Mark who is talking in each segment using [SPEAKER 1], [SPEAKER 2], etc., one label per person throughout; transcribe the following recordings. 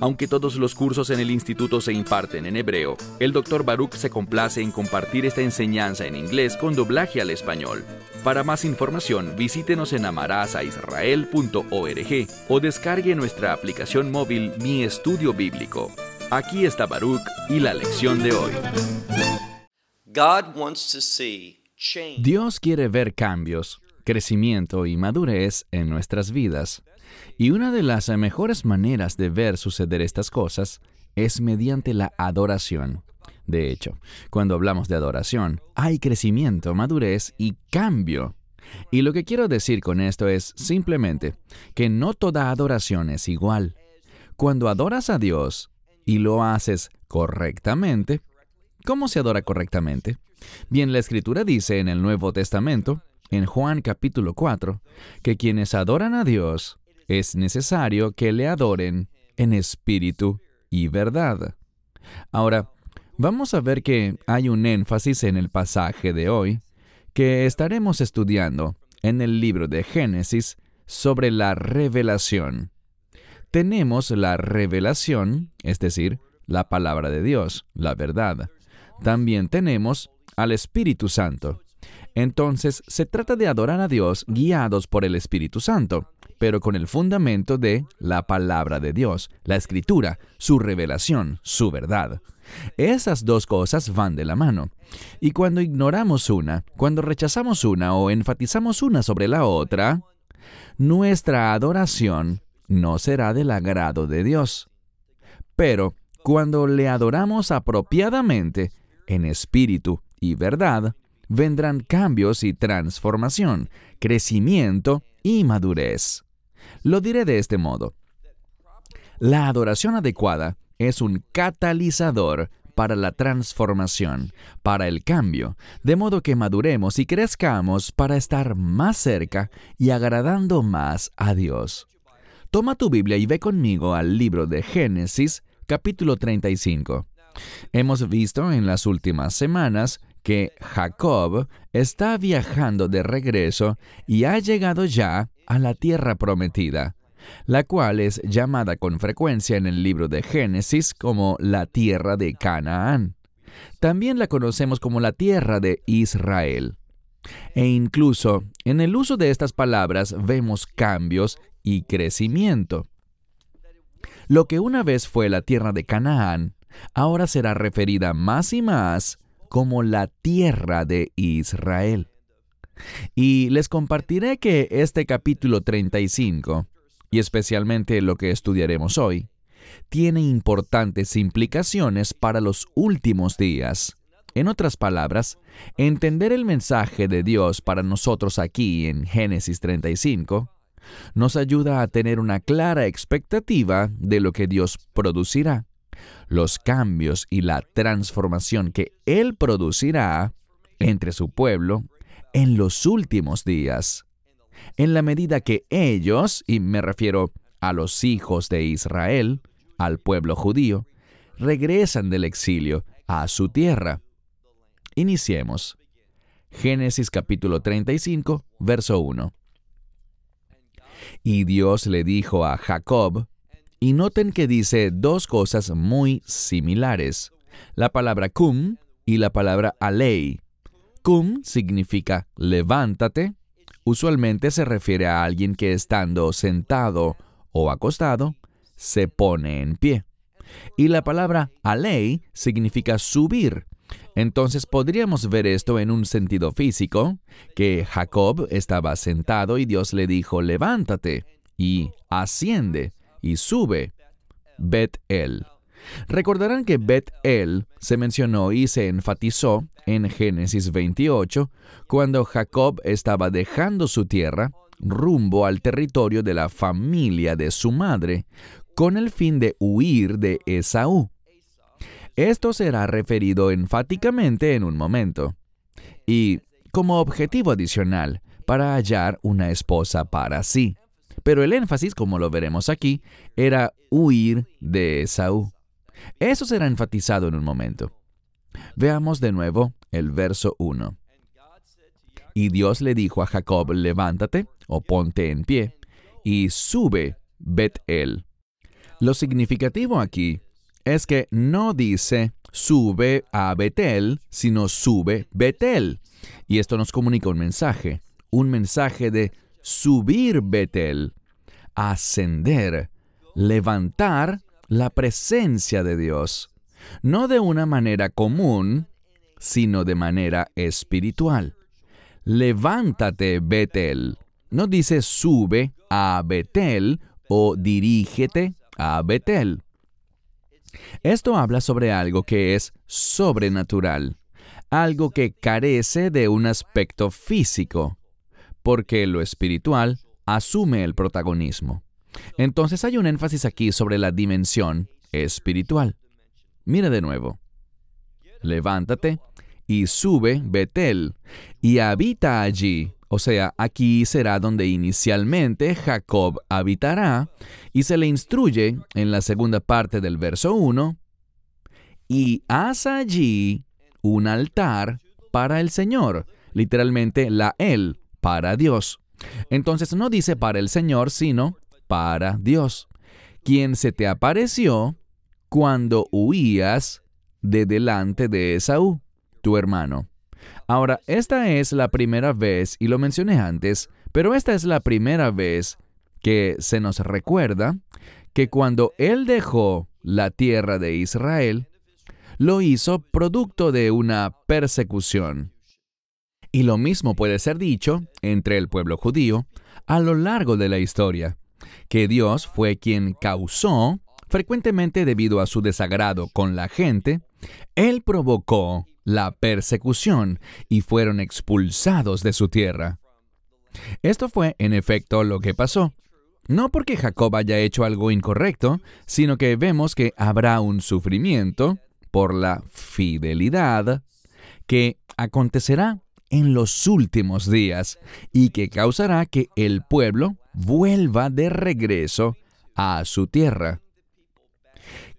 [SPEAKER 1] Aunque todos los cursos en el instituto se imparten en hebreo, el Dr. Baruch se complace en compartir esta enseñanza en inglés con doblaje al español. Para más información, visítenos en amarazaisrael.org o descargue nuestra aplicación móvil Mi Estudio Bíblico. Aquí está Baruch y la lección de hoy.
[SPEAKER 2] Dios quiere ver cambios, crecimiento y madurez en nuestras vidas. Y una de las mejores maneras de ver suceder estas cosas es mediante la adoración. De hecho, cuando hablamos de adoración, hay crecimiento, madurez y cambio. Y lo que quiero decir con esto es simplemente que no toda adoración es igual. Cuando adoras a Dios y lo haces correctamente, ¿cómo se adora correctamente? Bien, la escritura dice en el Nuevo Testamento, en Juan capítulo 4, que quienes adoran a Dios es necesario que le adoren en espíritu y verdad. Ahora, vamos a ver que hay un énfasis en el pasaje de hoy que estaremos estudiando en el libro de Génesis sobre la revelación. Tenemos la revelación, es decir, la palabra de Dios, la verdad. También tenemos al Espíritu Santo. Entonces, se trata de adorar a Dios guiados por el Espíritu Santo pero con el fundamento de la palabra de Dios, la escritura, su revelación, su verdad. Esas dos cosas van de la mano. Y cuando ignoramos una, cuando rechazamos una o enfatizamos una sobre la otra, nuestra adoración no será del agrado de Dios. Pero cuando le adoramos apropiadamente, en espíritu y verdad, vendrán cambios y transformación, crecimiento y madurez. Lo diré de este modo. La adoración adecuada es un catalizador para la transformación, para el cambio, de modo que maduremos y crezcamos para estar más cerca y agradando más a Dios. Toma tu Biblia y ve conmigo al libro de Génesis, capítulo 35. Hemos visto en las últimas semanas que Jacob está viajando de regreso y ha llegado ya a la tierra prometida, la cual es llamada con frecuencia en el libro de Génesis como la tierra de Canaán. También la conocemos como la tierra de Israel. E incluso en el uso de estas palabras vemos cambios y crecimiento. Lo que una vez fue la tierra de Canaán, ahora será referida más y más como la tierra de Israel. Y les compartiré que este capítulo 35, y especialmente lo que estudiaremos hoy, tiene importantes implicaciones para los últimos días. En otras palabras, entender el mensaje de Dios para nosotros aquí en Génesis 35 nos ayuda a tener una clara expectativa de lo que Dios producirá, los cambios y la transformación que Él producirá entre su pueblo en los últimos días, en la medida que ellos, y me refiero a los hijos de Israel, al pueblo judío, regresan del exilio a su tierra. Iniciemos. Génesis capítulo 35, verso 1. Y Dios le dijo a Jacob, y noten que dice dos cosas muy similares, la palabra cum y la palabra alei, Cum significa levántate. Usualmente se refiere a alguien que estando sentado o acostado, se pone en pie. Y la palabra alei significa subir. Entonces podríamos ver esto en un sentido físico, que Jacob estaba sentado y Dios le dijo, levántate y asciende y sube. Bet el. Recordarán que Bet El se mencionó y se enfatizó en Génesis 28, cuando Jacob estaba dejando su tierra rumbo al territorio de la familia de su madre, con el fin de huir de Esaú. Esto será referido enfáticamente en un momento. Y, como objetivo adicional, para hallar una esposa para sí. Pero el énfasis, como lo veremos aquí, era huir de Esaú. Eso será enfatizado en un momento. Veamos de nuevo el verso 1. Y Dios le dijo a Jacob, levántate o ponte en pie, y sube Bet-El. Lo significativo aquí es que no dice sube a Betel, sino sube Betel. Y esto nos comunica un mensaje, un mensaje de subir Betel, ascender, levantar la presencia de Dios, no de una manera común, sino de manera espiritual. Levántate, Betel. No dice sube a Betel o dirígete a Betel. Esto habla sobre algo que es sobrenatural, algo que carece de un aspecto físico, porque lo espiritual asume el protagonismo. Entonces hay un énfasis aquí sobre la dimensión espiritual. Mira de nuevo. Levántate y sube Betel y habita allí. O sea, aquí será donde inicialmente Jacob habitará y se le instruye en la segunda parte del verso 1, y haz allí un altar para el Señor, literalmente la él, para Dios. Entonces no dice para el Señor, sino para Dios, quien se te apareció cuando huías de delante de Esaú, tu hermano. Ahora, esta es la primera vez, y lo mencioné antes, pero esta es la primera vez que se nos recuerda que cuando Él dejó la tierra de Israel, lo hizo producto de una persecución. Y lo mismo puede ser dicho entre el pueblo judío a lo largo de la historia que Dios fue quien causó, frecuentemente debido a su desagrado con la gente, Él provocó la persecución y fueron expulsados de su tierra. Esto fue, en efecto, lo que pasó. No porque Jacob haya hecho algo incorrecto, sino que vemos que habrá un sufrimiento por la fidelidad que acontecerá en los últimos días y que causará que el pueblo vuelva de regreso a su tierra.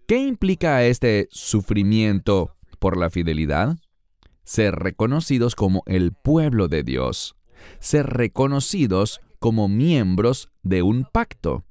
[SPEAKER 2] ¿Qué implica este sufrimiento por la fidelidad? Ser reconocidos como el pueblo de Dios, ser reconocidos como miembros de un pacto.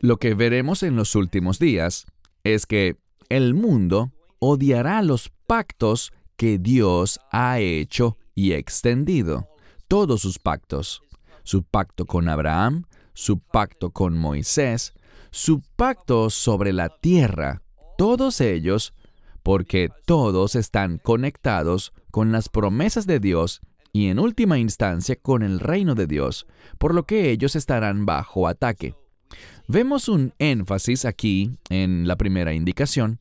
[SPEAKER 2] Lo que veremos en los últimos días es que el mundo odiará los pactos que Dios ha hecho y extendido, todos sus pactos su pacto con Abraham, su pacto con Moisés, su pacto sobre la tierra, todos ellos, porque todos están conectados con las promesas de Dios y en última instancia con el reino de Dios, por lo que ellos estarán bajo ataque. Vemos un énfasis aquí en la primera indicación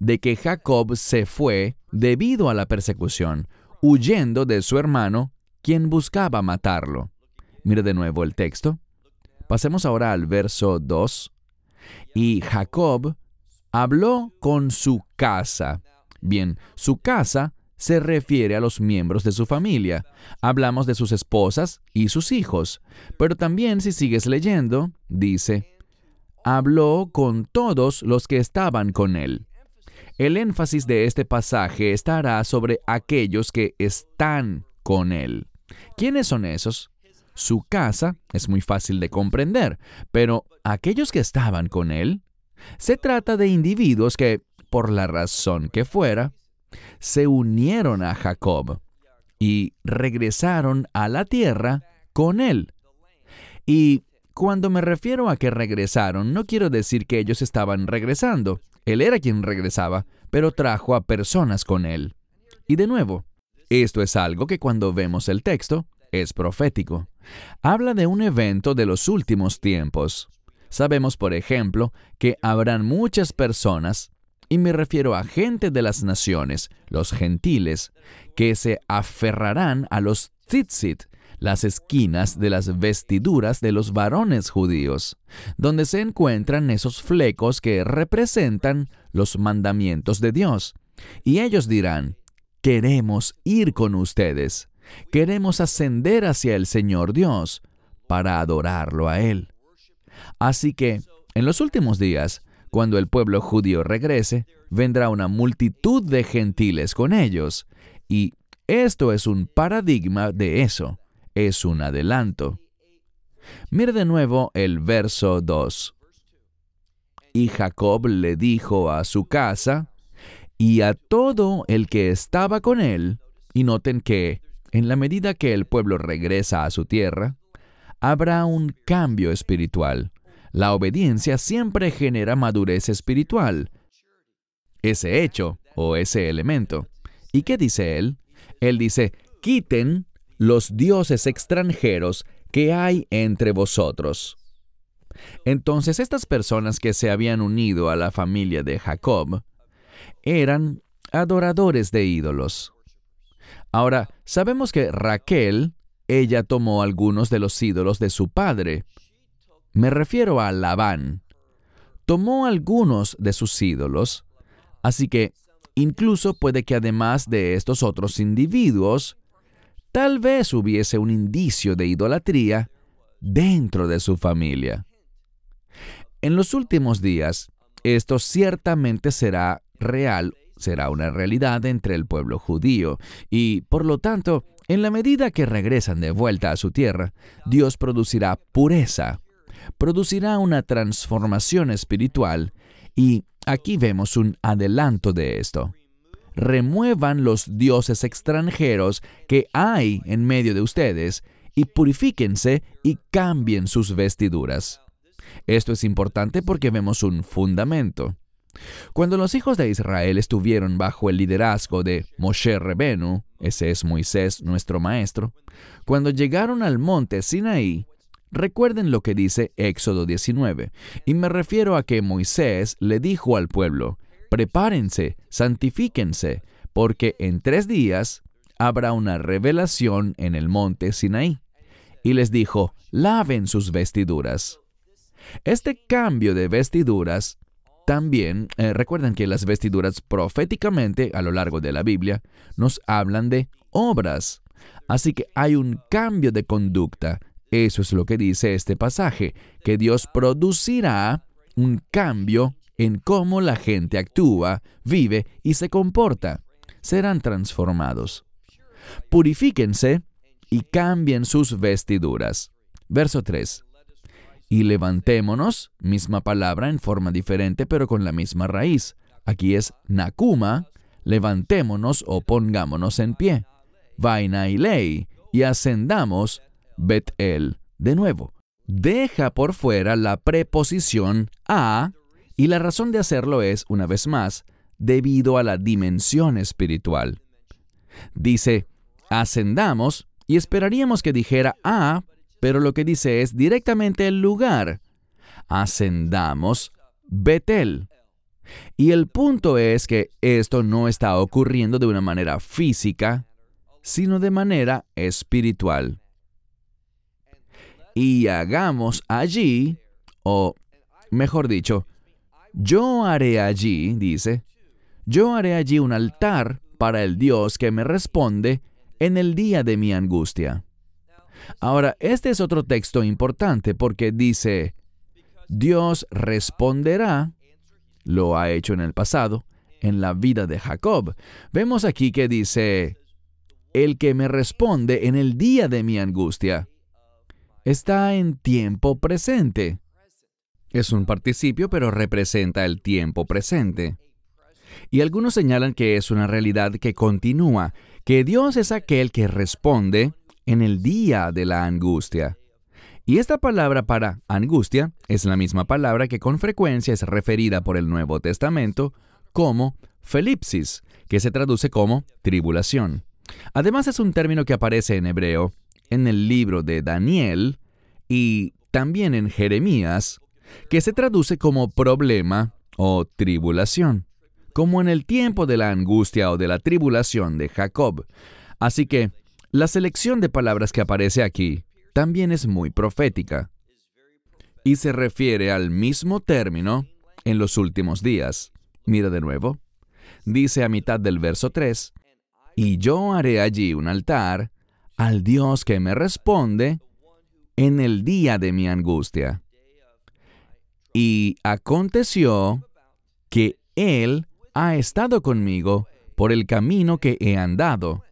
[SPEAKER 2] de que Jacob se fue debido a la persecución, huyendo de su hermano, quien buscaba matarlo. Mire de nuevo el texto. Pasemos ahora al verso 2. Y Jacob habló con su casa. Bien, su casa se refiere a los miembros de su familia. Hablamos de sus esposas y sus hijos. Pero también si sigues leyendo, dice, habló con todos los que estaban con él. El énfasis de este pasaje estará sobre aquellos que están con él. ¿Quiénes son esos? su casa es muy fácil de comprender, pero aquellos que estaban con él, se trata de individuos que, por la razón que fuera, se unieron a Jacob y regresaron a la tierra con él. Y cuando me refiero a que regresaron, no quiero decir que ellos estaban regresando. Él era quien regresaba, pero trajo a personas con él. Y de nuevo, esto es algo que cuando vemos el texto, es profético habla de un evento de los últimos tiempos. Sabemos, por ejemplo, que habrán muchas personas, y me refiero a gente de las naciones, los gentiles, que se aferrarán a los tzitzit, las esquinas de las vestiduras de los varones judíos, donde se encuentran esos flecos que representan los mandamientos de Dios. Y ellos dirán, queremos ir con ustedes, Queremos ascender hacia el Señor Dios para adorarlo a Él. Así que, en los últimos días, cuando el pueblo judío regrese, vendrá una multitud de gentiles con ellos. Y esto es un paradigma de eso, es un adelanto. Mire de nuevo el verso 2. Y Jacob le dijo a su casa y a todo el que estaba con él, y noten que, en la medida que el pueblo regresa a su tierra, habrá un cambio espiritual. La obediencia siempre genera madurez espiritual. Ese hecho o ese elemento. ¿Y qué dice él? Él dice, quiten los dioses extranjeros que hay entre vosotros. Entonces estas personas que se habían unido a la familia de Jacob eran adoradores de ídolos. Ahora, sabemos que Raquel, ella tomó algunos de los ídolos de su padre. Me refiero a Labán. Tomó algunos de sus ídolos, así que incluso puede que además de estos otros individuos, tal vez hubiese un indicio de idolatría dentro de su familia. En los últimos días, esto ciertamente será real, será una realidad entre el pueblo judío, y por lo tanto, en la medida que regresan de vuelta a su tierra, Dios producirá pureza, producirá una transformación espiritual, y aquí vemos un adelanto de esto remuevan los dioses extranjeros que hay en medio de ustedes y purifíquense y cambien sus vestiduras. Esto es importante porque vemos un fundamento. Cuando los hijos de Israel estuvieron bajo el liderazgo de Moshe Rebenu, ese es Moisés nuestro maestro, cuando llegaron al monte Sinaí, recuerden lo que dice Éxodo 19, y me refiero a que Moisés le dijo al pueblo, prepárense, santifíquense, porque en tres días habrá una revelación en el monte Sinaí. Y les dijo, laven sus vestiduras. Este cambio de vestiduras también, eh, recuerden que las vestiduras proféticamente a lo largo de la Biblia nos hablan de obras. Así que hay un cambio de conducta. Eso es lo que dice este pasaje, que Dios producirá un cambio en cómo la gente actúa, vive y se comporta. Serán transformados. Purifíquense y cambien sus vestiduras. Verso 3. Y levantémonos, misma palabra en forma diferente pero con la misma raíz. Aquí es Nakuma, levantémonos o pongámonos en pie. Vaina y ley, y ascendamos Bet-El. De nuevo, deja por fuera la preposición a y la razón de hacerlo es, una vez más, debido a la dimensión espiritual. Dice, ascendamos, y esperaríamos que dijera a, pero lo que dice es directamente el lugar. Ascendamos Betel. Y el punto es que esto no está ocurriendo de una manera física, sino de manera espiritual. Y hagamos allí, o mejor dicho, yo haré allí, dice, yo haré allí un altar para el Dios que me responde en el día de mi angustia. Ahora, este es otro texto importante porque dice, Dios responderá, lo ha hecho en el pasado, en la vida de Jacob. Vemos aquí que dice, el que me responde en el día de mi angustia. Está en tiempo presente. Es un participio, pero representa el tiempo presente. Y algunos señalan que es una realidad que continúa, que Dios es aquel que responde en el día de la angustia. Y esta palabra para angustia es la misma palabra que con frecuencia es referida por el Nuevo Testamento como felipsis, que se traduce como tribulación. Además es un término que aparece en hebreo en el libro de Daniel y también en Jeremías que se traduce como problema o tribulación, como en el tiempo de la angustia o de la tribulación de Jacob. Así que la selección de palabras que aparece aquí también es muy profética y se refiere al mismo término en los últimos días. Mira de nuevo. Dice a mitad del verso 3, y yo haré allí un altar, al Dios que me responde en el día de mi angustia. Y aconteció que Él ha estado conmigo por el camino que he andado.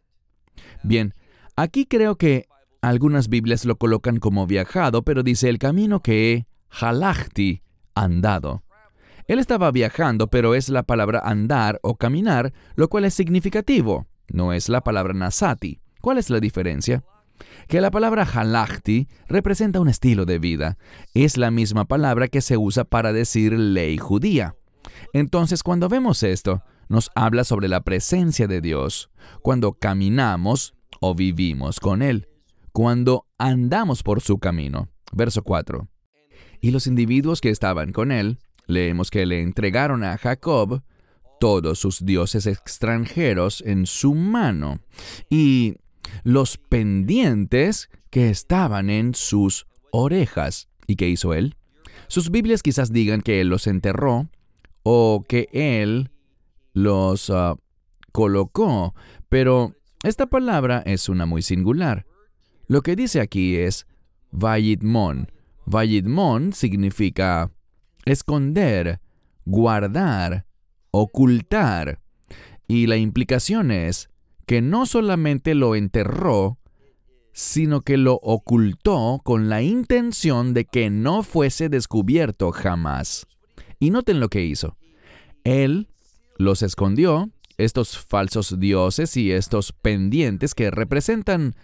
[SPEAKER 2] Bien, aquí creo que algunas Biblias lo colocan como viajado, pero dice el camino que he halachti, andado. Él estaba viajando, pero es la palabra andar o caminar, lo cual es significativo. No es la palabra nasati. ¿Cuál es la diferencia? Que la palabra halachti representa un estilo de vida. Es la misma palabra que se usa para decir ley judía. Entonces, cuando vemos esto, nos habla sobre la presencia de Dios, cuando caminamos o vivimos con Él, cuando andamos por su camino. Verso 4. Y los individuos que estaban con Él, leemos que le entregaron a Jacob todos sus dioses extranjeros en su mano y los pendientes que estaban en sus orejas. ¿Y qué hizo él? Sus Biblias quizás digan que él los enterró o que él los ah, colocó, pero esta palabra es una muy singular. Lo que dice aquí es Vayidmon. Vayidmon significa esconder, guardar, ocultar. Y la implicación es que no solamente lo enterró, sino que lo ocultó con la intención de que no fuese descubierto jamás. Y noten lo que hizo. Él los escondió, estos falsos dioses y estos pendientes que representan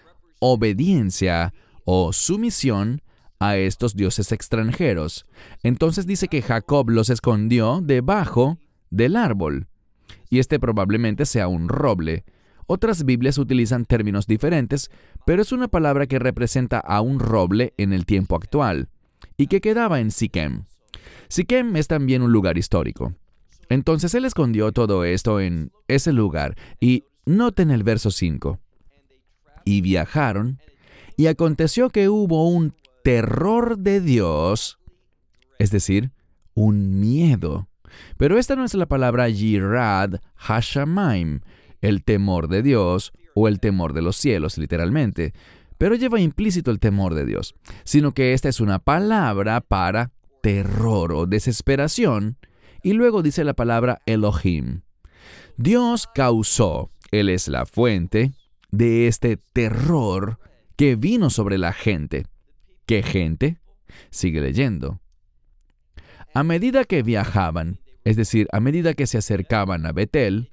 [SPEAKER 2] obediencia o sumisión a estos dioses extranjeros. Entonces dice que Jacob los escondió debajo del árbol. Y este probablemente sea un roble. Otras Biblias utilizan términos diferentes, pero es una palabra que representa a un roble en el tiempo actual, y que quedaba en Siquem. Siquem es también un lugar histórico. Entonces él escondió todo esto en ese lugar, y noten el verso 5. Y viajaron, y aconteció que hubo un terror de Dios, es decir, un miedo pero esta no es la palabra Yirad Hashamaim, el temor de Dios o el temor de los cielos, literalmente, pero lleva implícito el temor de Dios, sino que esta es una palabra para terror o desesperación, y luego dice la palabra Elohim. Dios causó, Él es la fuente de este terror que vino sobre la gente. ¿Qué gente? Sigue leyendo. A medida que viajaban, es decir, a medida que se acercaban a Betel,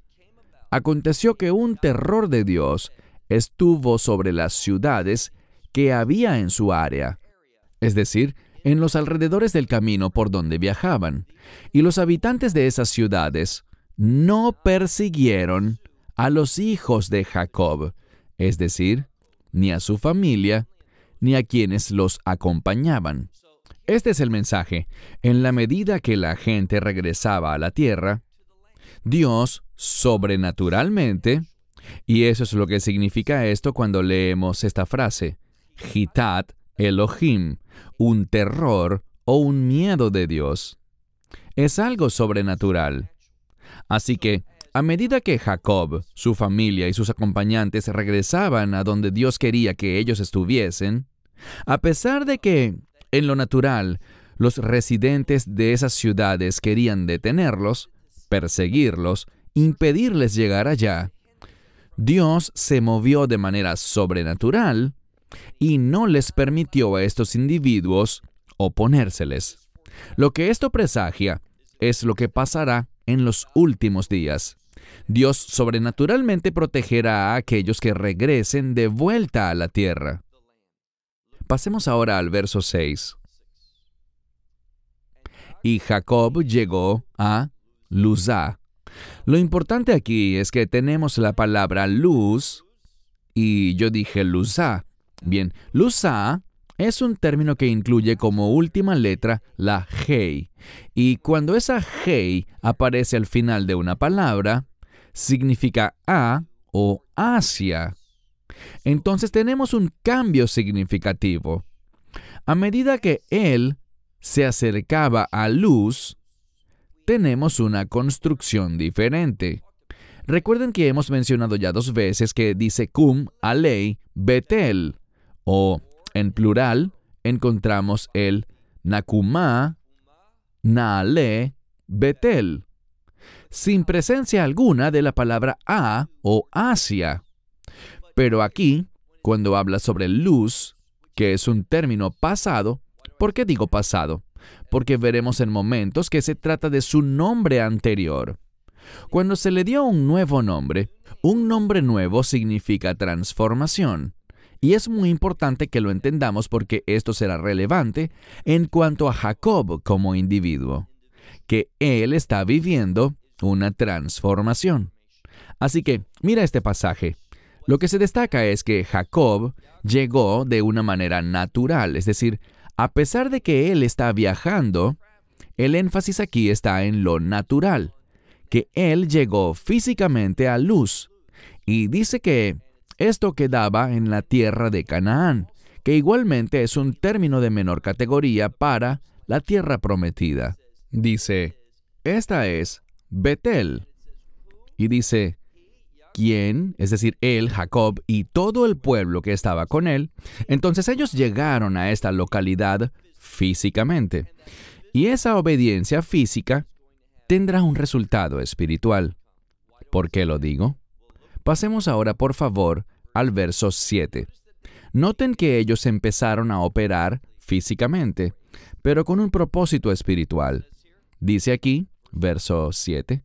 [SPEAKER 2] aconteció que un terror de Dios estuvo sobre las ciudades que había en su área, es decir, en los alrededores del camino por donde viajaban, y los habitantes de esas ciudades no persiguieron a los hijos de Jacob, es decir, ni a su familia, ni a quienes los acompañaban. Este es el mensaje. En la medida que la gente regresaba a la tierra, Dios sobrenaturalmente, y eso es lo que significa esto cuando leemos esta frase, Hitat Elohim, un terror o un miedo de Dios. Es algo sobrenatural. Así que, a medida que Jacob, su familia y sus acompañantes regresaban a donde Dios quería que ellos estuviesen, a pesar de que en lo natural, los residentes de esas ciudades querían detenerlos, perseguirlos, impedirles llegar allá. Dios se movió de manera sobrenatural y no les permitió a estos individuos oponérseles. Lo que esto presagia es lo que pasará en los últimos días. Dios sobrenaturalmente protegerá a aquellos que regresen de vuelta a la tierra. Pasemos ahora al verso 6. Y Jacob llegó a Luzá. Lo importante aquí es que tenemos la palabra luz y yo dije Luzá. Bien, Luzá es un término que incluye como última letra la Hei. Y cuando esa Hei aparece al final de una palabra, significa a o hacia. Entonces tenemos un cambio significativo. A medida que Él se acercaba a luz, tenemos una construcción diferente. Recuerden que hemos mencionado ya dos veces que dice cum alei betel, o en plural encontramos el nakuma naale betel, sin presencia alguna de la palabra a o Asia. Pero aquí, cuando habla sobre luz, que es un término pasado, ¿por qué digo pasado? Porque veremos en momentos que se trata de su nombre anterior. Cuando se le dio un nuevo nombre, un nombre nuevo significa transformación. Y es muy importante que lo entendamos porque esto será relevante en cuanto a Jacob como individuo, que él está viviendo una transformación. Así que, mira este pasaje. Lo que se destaca es que Jacob llegó de una manera natural, es decir, a pesar de que él está viajando, el énfasis aquí está en lo natural, que él llegó físicamente a luz. Y dice que esto quedaba en la tierra de Canaán, que igualmente es un término de menor categoría para la tierra prometida. Dice, esta es Betel. Y dice, ¿quién? Es decir, él, Jacob y todo el pueblo que estaba con él. Entonces ellos llegaron a esta localidad físicamente. Y esa obediencia física tendrá un resultado espiritual. ¿Por qué lo digo? Pasemos ahora, por favor, al verso 7. Noten que ellos empezaron a operar físicamente, pero con un propósito espiritual. Dice aquí, verso 7.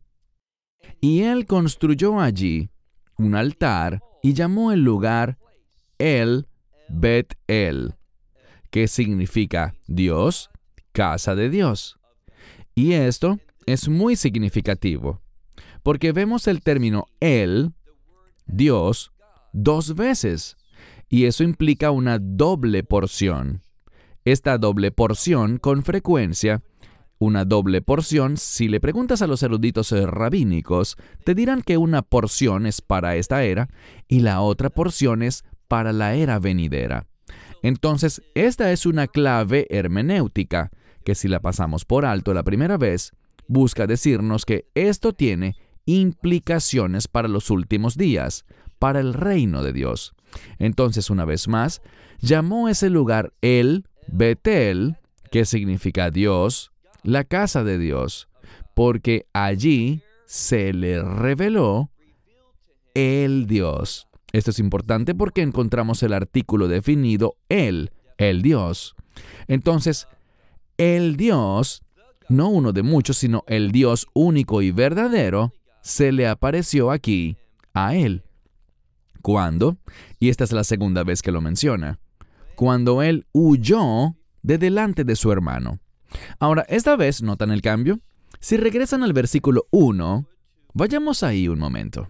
[SPEAKER 2] Y él construyó allí un altar y llamó el lugar El Bet El, que significa Dios, casa de Dios. Y esto es muy significativo, porque vemos el término El, Dios, dos veces, y eso implica una doble porción. Esta doble porción, con frecuencia, una doble porción, si le preguntas a los eruditos rabínicos, te dirán que una porción es para esta era y la otra porción es para la era venidera. Entonces, esta es una clave hermenéutica, que si la pasamos por alto la primera vez, busca decirnos que esto tiene implicaciones para los últimos días, para el reino de Dios. Entonces, una vez más, llamó ese lugar el Betel, que significa Dios, la casa de Dios, porque allí se le reveló el Dios. Esto es importante porque encontramos el artículo definido el, el Dios. Entonces, el Dios, no uno de muchos, sino el Dios único y verdadero, se le apareció aquí a él. ¿Cuándo? Y esta es la segunda vez que lo menciona. Cuando él huyó de delante de su hermano. Ahora, esta vez, ¿notan el cambio? Si regresan al versículo 1, vayamos ahí un momento.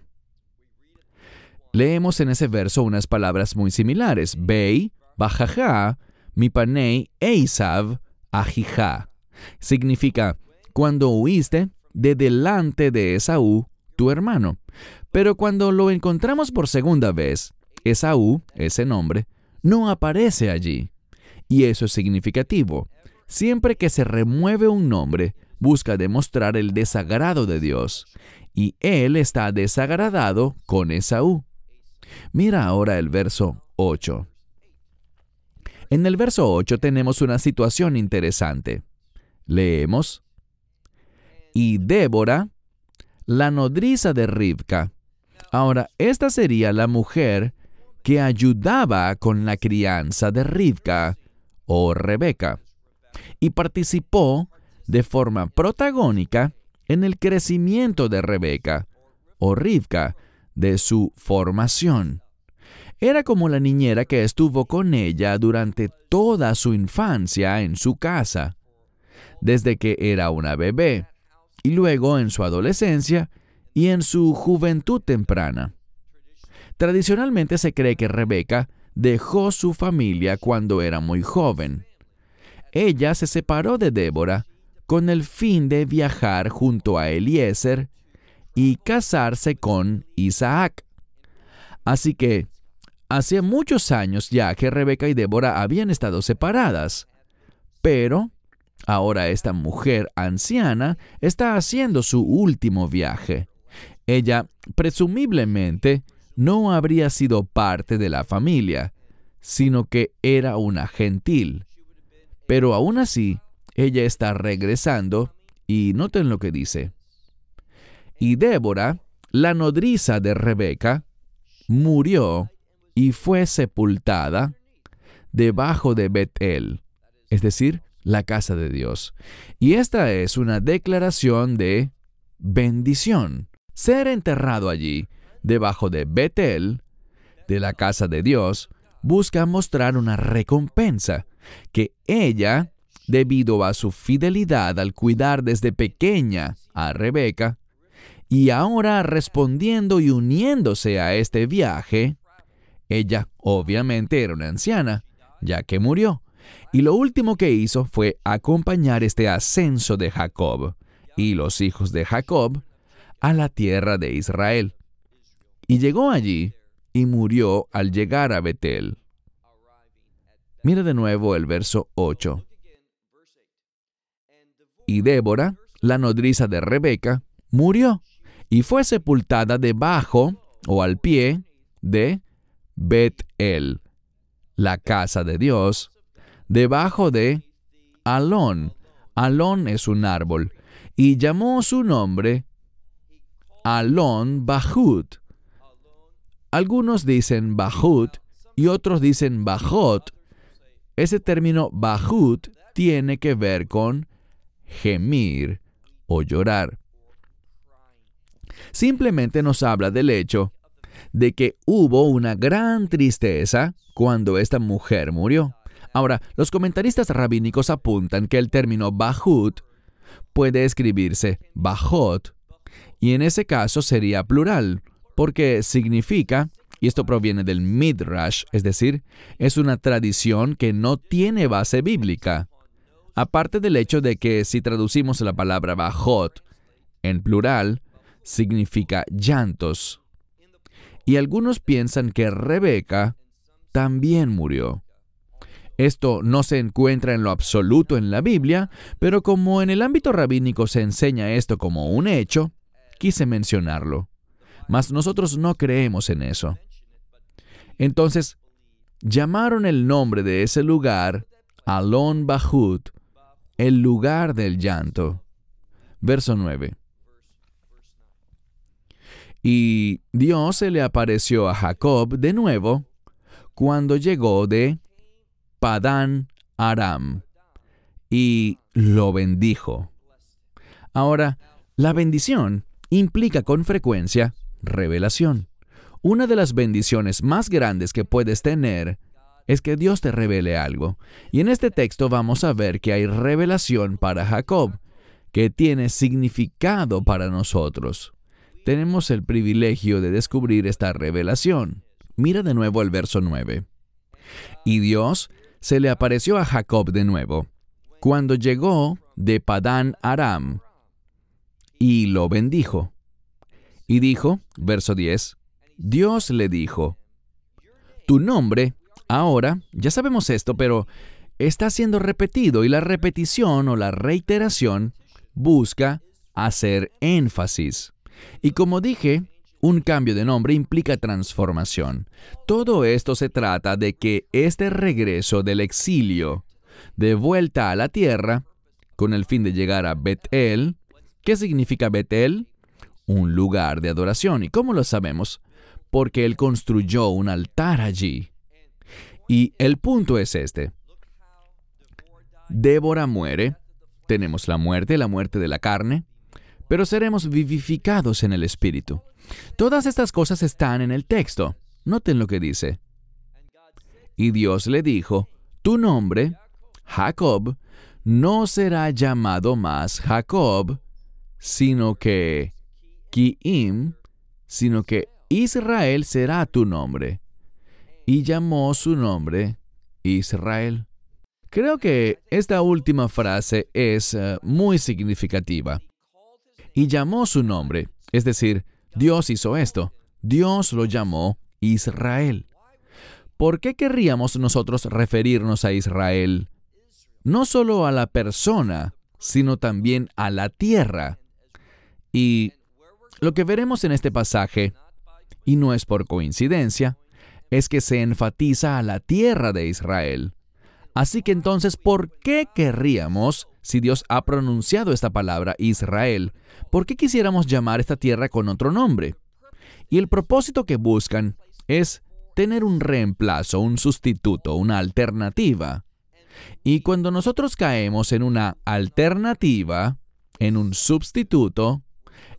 [SPEAKER 2] Leemos en ese verso unas palabras muy similares. Bei, Bajaja, Mipanei, Eisav, Ajija. Significa, cuando huiste de delante de Esaú, tu hermano. Pero cuando lo encontramos por segunda vez, Esaú, ese nombre, no aparece allí. Y eso es significativo. Siempre que se remueve un nombre, busca demostrar el desagrado de Dios, y él está desagradado con Esaú. Mira ahora el verso 8. En el verso 8 tenemos una situación interesante. Leemos. Y Débora, la nodriza de Rivka. Ahora, esta sería la mujer que ayudaba con la crianza de Rivka o Rebeca y participó de forma protagónica en el crecimiento de Rebeca o Rivka, de su formación. Era como la niñera que estuvo con ella durante toda su infancia en su casa, desde que era una bebé, y luego en su adolescencia y en su juventud temprana. Tradicionalmente se cree que Rebeca dejó su familia cuando era muy joven ella se separó de Débora con el fin de viajar junto a Eliezer y casarse con Isaac. Así que, hace muchos años ya que Rebeca y Débora habían estado separadas, pero ahora esta mujer anciana está haciendo su último viaje. ella presumiblemente no habría sido parte de la familia, sino que era una gentil. Pero aún así, ella está regresando y noten lo que dice. Y Débora, la nodriza de Rebeca, murió y fue sepultada debajo de Betel, es decir, la casa de Dios. Y esta es una declaración de bendición. Ser enterrado allí, debajo de Betel, de la casa de Dios, busca mostrar una recompensa que ella, debido a su fidelidad al cuidar desde pequeña a Rebeca, y ahora respondiendo y uniéndose a este viaje, ella obviamente era una anciana, ya que murió, y lo último que hizo fue acompañar este ascenso de Jacob y los hijos de Jacob a la tierra de Israel. Y llegó allí y murió al llegar a Betel. Mira de nuevo el verso 8. Y Débora, la nodriza de Rebeca, murió y fue sepultada debajo o al pie de Bet-El, la casa de Dios, debajo de Alón. Alón es un árbol, y llamó su nombre Alón Bahut. Algunos dicen Bahut y otros dicen Bajot. Ese término Bahut tiene que ver con gemir o llorar. Simplemente nos habla del hecho de que hubo una gran tristeza cuando esta mujer murió. Ahora, los comentaristas rabínicos apuntan que el término Bahut puede escribirse Bajot, y en ese caso sería plural, porque significa, y esto proviene del Midrash, es decir, es una tradición que no tiene base bíblica. Aparte del hecho de que si traducimos la palabra Bajot en plural, significa llantos. Y algunos piensan que Rebeca también murió. Esto no se encuentra en lo absoluto en la Biblia, pero como en el ámbito rabínico se enseña esto como un hecho, quise mencionarlo. Mas nosotros no creemos en eso. Entonces, llamaron el nombre de ese lugar Alon Bahut, el lugar del llanto. Verso 9. Y Dios se le apareció a Jacob de nuevo cuando llegó de Padán Aram y lo bendijo. Ahora, la bendición implica con frecuencia revelación. Una de las bendiciones más grandes que puedes tener es que Dios te revele algo. Y en este texto vamos a ver que hay revelación para Jacob, que tiene significado para nosotros tenemos el privilegio de descubrir esta revelación. Mira de nuevo el verso 9. Y Dios se le apareció a Jacob de nuevo, cuando llegó de Padán Aram, y lo bendijo. Y dijo, verso 10, Dios le dijo, tu nombre, ahora, ya sabemos esto, pero está siendo repetido y la repetición o la reiteración busca hacer énfasis. Y como dije, un cambio de nombre implica transformación. Todo esto se trata de que este regreso del exilio, de vuelta a la tierra, con el fin de llegar a Betel, ¿qué significa Betel? Un lugar de adoración. ¿Y cómo lo sabemos? Porque él construyó un altar allí. Y el punto es este. Débora muere, tenemos la muerte, la muerte de la carne, pero seremos vivificados en el Espíritu. Todas estas cosas están en el texto. Noten lo que dice. Y Dios le dijo, tu nombre, Jacob, no será llamado más Jacob, sino que Kiim, sino que Israel será tu nombre. Y llamó su nombre Israel. Creo que esta última frase es eh, muy significativa y llamó su nombre. Es decir, Dios hizo esto. Dios lo llamó Israel. ¿Por qué querríamos nosotros referirnos a Israel? No solo a la persona, sino también a la tierra. Y lo que veremos en este pasaje, y no es por coincidencia, es que se enfatiza a la tierra de Israel. Así que entonces, ¿por qué querríamos, si Dios ha pronunciado esta palabra Israel, por qué quisiéramos llamar esta tierra con otro nombre? Y el propósito que buscan es tener un reemplazo, un sustituto, una alternativa. Y cuando nosotros caemos en una alternativa, en un sustituto,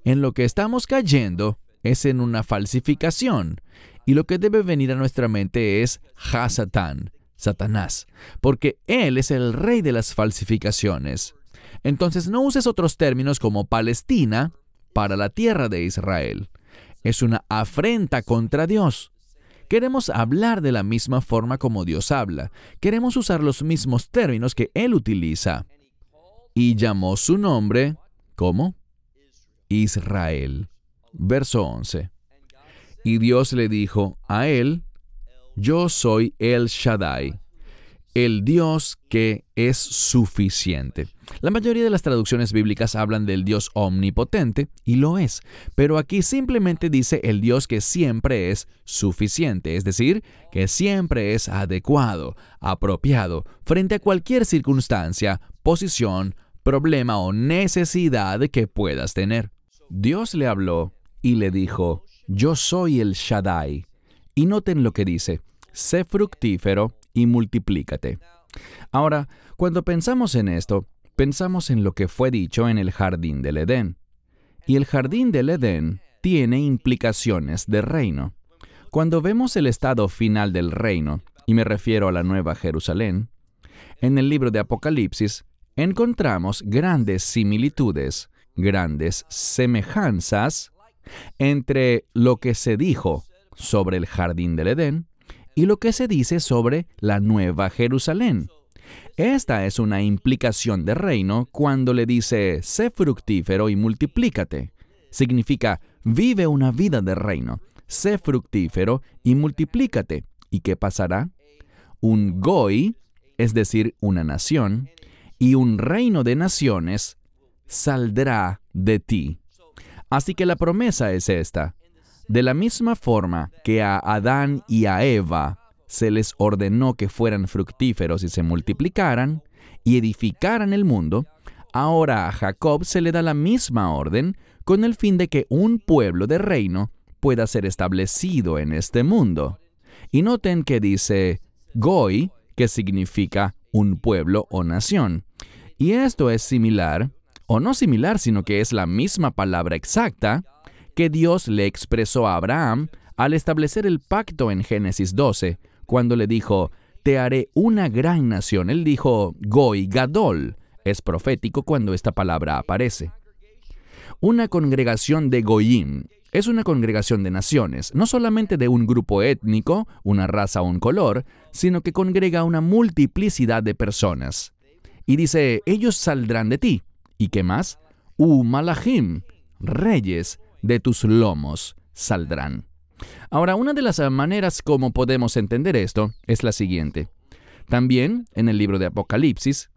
[SPEAKER 2] en lo que estamos cayendo es en una falsificación. Y lo que debe venir a nuestra mente es Hasatán, Satanás, porque Él es el rey de las falsificaciones. Entonces no uses otros términos como Palestina para la tierra de Israel. Es una afrenta contra Dios. Queremos hablar de la misma forma como Dios habla. Queremos usar los mismos términos que Él utiliza. Y llamó su nombre, ¿cómo? Israel. Verso 11. Y Dios le dijo a él, yo soy el Shaddai, el Dios que es suficiente. La mayoría de las traducciones bíblicas hablan del Dios omnipotente, y lo es, pero aquí simplemente dice el Dios que siempre es suficiente, es decir, que siempre es adecuado, apropiado, frente a cualquier circunstancia, posición, problema o necesidad que puedas tener. Dios le habló y le dijo, yo soy el Shaddai, y noten lo que dice, sé fructífero y multiplícate. Ahora, cuando pensamos en esto, pensamos en lo que fue dicho en el jardín del Edén. Y el jardín del Edén tiene implicaciones de reino. Cuando vemos el estado final del reino, y me refiero a la Nueva Jerusalén, en el libro de Apocalipsis encontramos grandes similitudes, grandes semejanzas entre lo que se dijo sobre el jardín del Edén y lo que se dice sobre la Nueva Jerusalén. Esta es una implicación de reino cuando le dice, sé fructífero y multiplícate. Significa, vive una vida de reino, sé fructífero y multiplícate. ¿Y qué pasará? Un goy, es decir, una nación, y un reino de naciones saldrá de ti. Así que la promesa es esta. De la misma forma que a Adán y a Eva se les ordenó que fueran fructíferos y se multiplicaran y edificaran el mundo, ahora a Jacob se le da la misma orden con el fin de que un pueblo de reino pueda ser establecido en este mundo. Y noten que dice Goy, que significa un pueblo o nación. Y esto es similar o no similar, sino que es la misma palabra exacta que Dios le expresó a Abraham al establecer el pacto en Génesis 12, cuando le dijo, te haré una gran nación. Él dijo, Goy Gadol. Es profético cuando esta palabra aparece. Una congregación de Goyim es una congregación de naciones, no solamente de un grupo étnico, una raza o un color, sino que congrega una multiplicidad de personas. Y dice, ellos saldrán de ti. ¿Y qué más? U reyes de tus lomos saldrán. Ahora, una de las maneras como podemos entender esto es la siguiente. También en el libro de Apocalipsis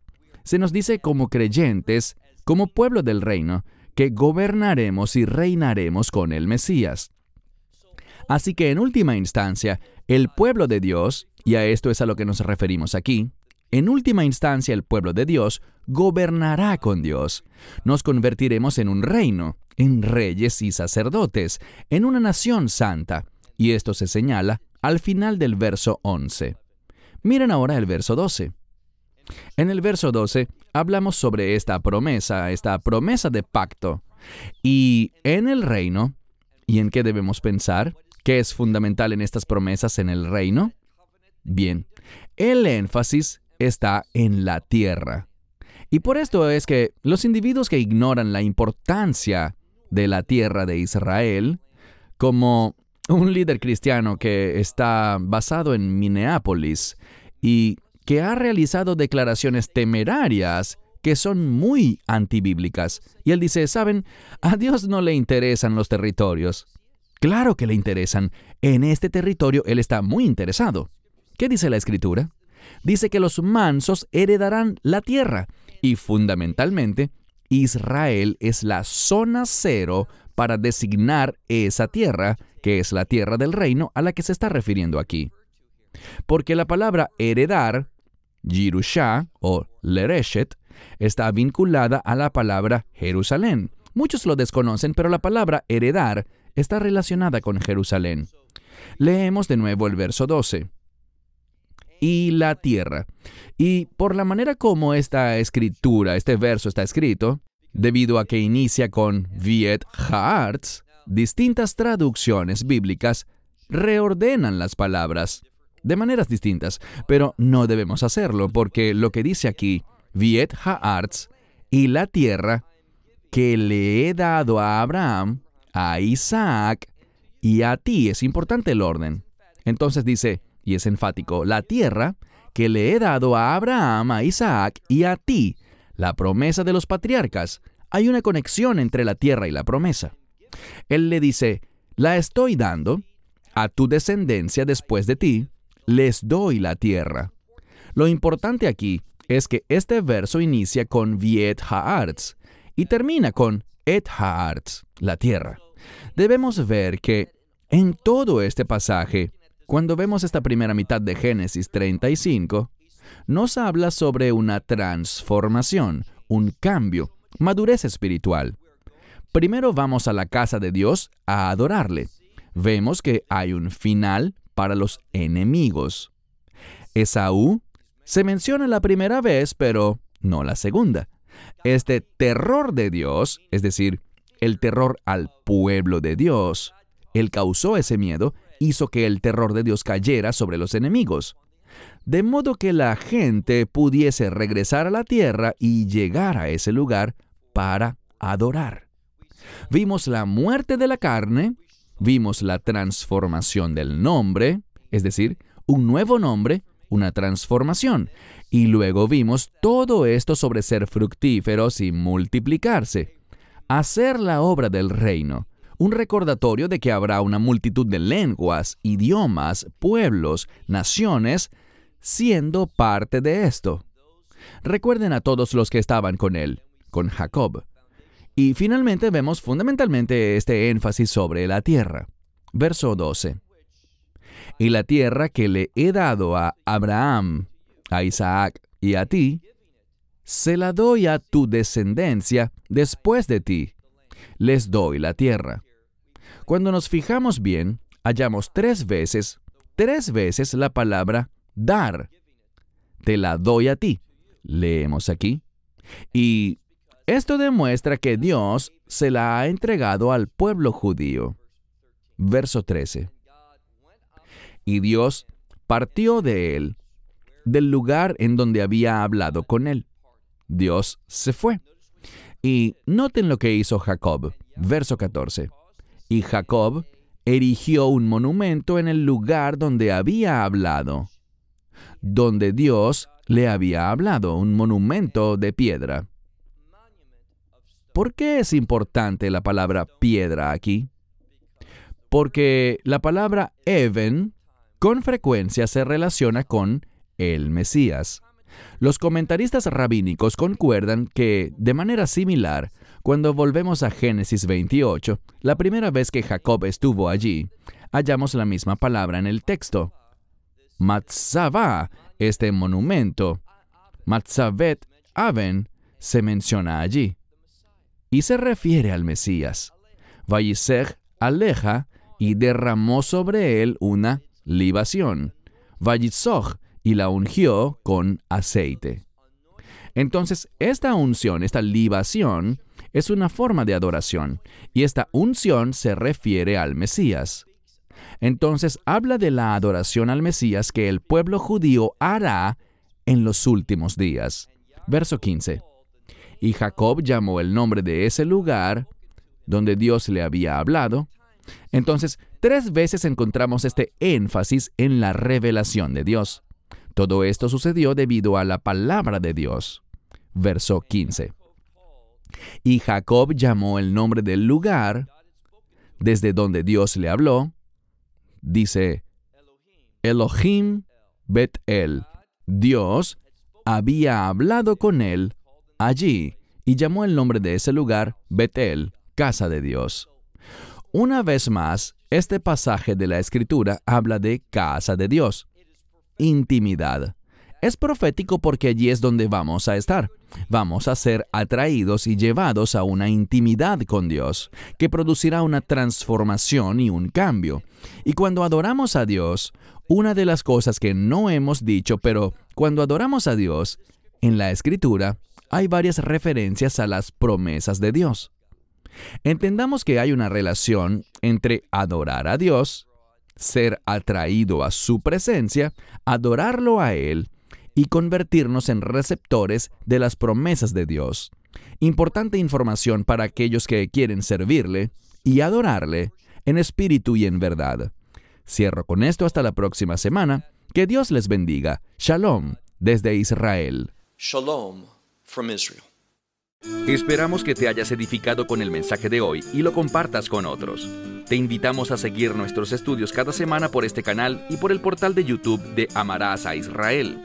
[SPEAKER 2] se nos dice como creyentes, como pueblo del reino, que gobernaremos y reinaremos con el Mesías. Así que en última instancia, el pueblo de Dios, y a esto es a lo que nos referimos aquí, en última instancia el pueblo de Dios gobernará con Dios. Nos convertiremos en un reino, en reyes y sacerdotes, en una nación santa. Y esto se señala al final del verso 11. Miren ahora el verso 12. En el verso 12 hablamos sobre esta promesa, esta promesa de pacto. Y en el reino, ¿y en qué debemos pensar? ¿Qué es fundamental en estas promesas en el reino? Bien, el énfasis está en la tierra. Y por esto es que los individuos que ignoran la importancia de la tierra de Israel, como un líder cristiano que está basado en Minneapolis y que ha realizado declaraciones temerarias que son muy antibíblicas. Y él dice, ¿saben? A Dios no le interesan los territorios. Claro que le interesan. En este territorio Él está muy interesado. ¿Qué dice la escritura? Dice que los mansos heredarán la tierra y fundamentalmente Israel es la zona cero para designar esa tierra, que es la tierra del reino a la que se está refiriendo aquí. Porque la palabra heredar, Jirusha o Lereshet, está vinculada a la palabra Jerusalén. Muchos lo desconocen, pero la palabra heredar está relacionada con Jerusalén. Leemos de nuevo el verso 12. Y la tierra. Y por la manera como esta escritura, este verso está escrito, debido a que inicia con Viet Haarts, distintas traducciones bíblicas reordenan las palabras de maneras distintas, pero no debemos hacerlo porque lo que dice aquí, Viet Haarts y la tierra que le he dado a Abraham, a Isaac y a ti. Es importante el orden. Entonces dice, y es enfático, la tierra que le he dado a Abraham, a Isaac y a ti. La promesa de los patriarcas. Hay una conexión entre la tierra y la promesa. Él le dice, la estoy dando a tu descendencia después de ti, les doy la tierra. Lo importante aquí es que este verso inicia con Viet Haarts y termina con Et Haarts, la tierra. Debemos ver que en todo este pasaje, cuando vemos esta primera mitad de Génesis 35, nos habla sobre una transformación, un cambio, madurez espiritual. Primero vamos a la casa de Dios a adorarle. Vemos que hay un final para los enemigos. Esaú se menciona la primera vez, pero no la segunda. Este terror de Dios, es decir, el terror al pueblo de Dios, él causó ese miedo, hizo que el terror de Dios cayera sobre los enemigos, de modo que la gente pudiese regresar a la tierra y llegar a ese lugar para adorar. Vimos la muerte de la carne, vimos la transformación del nombre, es decir, un nuevo nombre, una transformación, y luego vimos todo esto sobre ser fructíferos y multiplicarse, hacer la obra del reino, un recordatorio de que habrá una multitud de lenguas, idiomas, pueblos, naciones, siendo parte de esto. Recuerden a todos los que estaban con él, con Jacob. Y finalmente vemos fundamentalmente este énfasis sobre la tierra. Verso 12. Y la tierra que le he dado a Abraham, a Isaac y a ti, se la doy a tu descendencia después de ti. Les doy la tierra. Cuando nos fijamos bien, hallamos tres veces, tres veces la palabra dar. Te la doy a ti. Leemos aquí. Y esto demuestra que Dios se la ha entregado al pueblo judío. Verso 13. Y Dios partió de él del lugar en donde había hablado con él. Dios se fue. Y noten lo que hizo Jacob, verso 14. Y Jacob erigió un monumento en el lugar donde había hablado, donde Dios le había hablado, un monumento de piedra. ¿Por qué es importante la palabra piedra aquí? Porque la palabra even con frecuencia se relaciona con el Mesías. Los comentaristas rabínicos concuerdan que, de manera similar, cuando volvemos a Génesis 28, la primera vez que Jacob estuvo allí, hallamos la misma palabra en el texto. Matzavá, este monumento, Matzavet Aven, se menciona allí. Y se refiere al Mesías. Valliseg aleja y derramó sobre él una libación. Vallisog y la ungió con aceite. Entonces, esta unción, esta libación, es una forma de adoración, y esta unción se refiere al Mesías. Entonces, habla de la adoración al Mesías que el pueblo judío hará en los últimos días. Verso 15. Y Jacob llamó el nombre de ese lugar donde Dios le había hablado. Entonces, tres veces encontramos este énfasis en la revelación de Dios. Todo esto sucedió debido a la palabra de Dios. Verso 15. Y Jacob llamó el nombre del lugar desde donde Dios le habló. Dice, Elohim Bet-El. Dios había hablado con él allí y llamó el nombre de ese lugar Betel, casa de Dios. Una vez más, este pasaje de la Escritura habla de casa de Dios, intimidad. Es profético porque allí es donde vamos a estar. Vamos a ser atraídos y llevados a una intimidad con Dios, que producirá una transformación y un cambio. Y cuando adoramos a Dios, una de las cosas que no hemos dicho, pero cuando adoramos a Dios, en la Escritura hay varias referencias a las promesas de Dios. Entendamos que hay una relación entre adorar a Dios, ser atraído a su presencia, adorarlo a Él y convertirnos en receptores de las promesas de Dios. Importante información para aquellos que quieren servirle y adorarle en espíritu y en verdad. Cierro con esto hasta la próxima semana. Que Dios les bendiga. Shalom desde Israel.
[SPEAKER 1] Shalom from Israel. Esperamos que te hayas edificado con el mensaje de hoy y lo compartas con otros. Te invitamos a seguir nuestros estudios cada semana por este canal y por el portal de YouTube de Amarás a Israel.